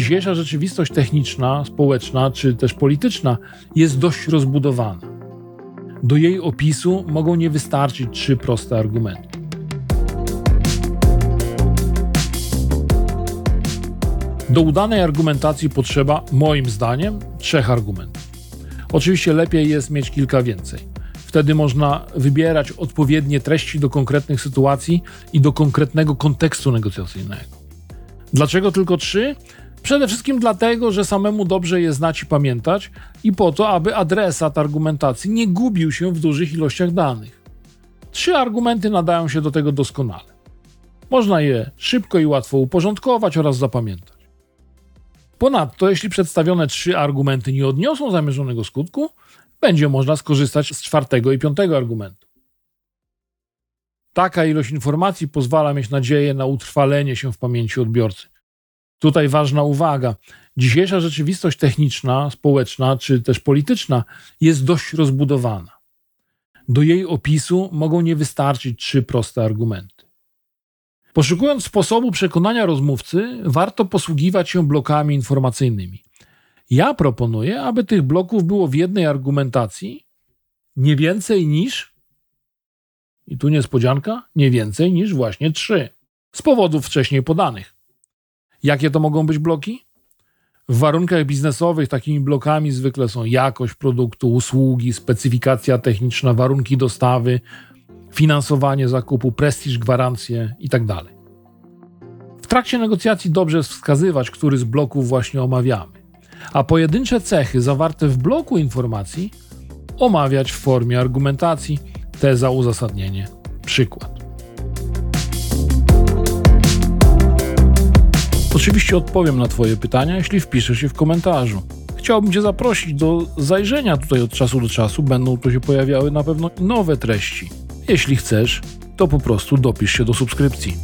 Dzisiejsza rzeczywistość techniczna, społeczna czy też polityczna jest dość rozbudowana. Do jej opisu mogą nie wystarczyć trzy proste argumenty. Do udanej argumentacji potrzeba, moim zdaniem, trzech argumentów. Oczywiście lepiej jest mieć kilka więcej. Wtedy można wybierać odpowiednie treści do konkretnych sytuacji i do konkretnego kontekstu negocjacyjnego. Dlaczego tylko trzy? Przede wszystkim dlatego, że samemu dobrze je znać i pamiętać, i po to, aby adresat argumentacji nie gubił się w dużych ilościach danych. Trzy argumenty nadają się do tego doskonale. Można je szybko i łatwo uporządkować oraz zapamiętać. Ponadto, jeśli przedstawione trzy argumenty nie odniosą zamierzonego skutku, będzie można skorzystać z czwartego i piątego argumentu. Taka ilość informacji pozwala mieć nadzieję na utrwalenie się w pamięci odbiorcy. Tutaj ważna uwaga. Dzisiejsza rzeczywistość techniczna, społeczna czy też polityczna jest dość rozbudowana. Do jej opisu mogą nie wystarczyć trzy proste argumenty. Poszukując sposobu przekonania rozmówcy, warto posługiwać się blokami informacyjnymi. Ja proponuję, aby tych bloków było w jednej argumentacji nie więcej niż, i tu niespodzianka, nie więcej niż właśnie trzy, z powodów wcześniej podanych. Jakie to mogą być bloki? W warunkach biznesowych takimi blokami zwykle są jakość produktu, usługi, specyfikacja techniczna, warunki dostawy, finansowanie zakupu, prestiż, gwarancje itd. Tak w trakcie negocjacji dobrze jest wskazywać, który z bloków właśnie omawiamy, a pojedyncze cechy zawarte w bloku informacji omawiać w formie argumentacji, teza, uzasadnienie, przykład. Oczywiście odpowiem na Twoje pytania, jeśli wpiszesz je w komentarzu. Chciałbym Cię zaprosić do zajrzenia tutaj od czasu do czasu, będą tu się pojawiały na pewno nowe treści. Jeśli chcesz, to po prostu dopisz się do subskrypcji.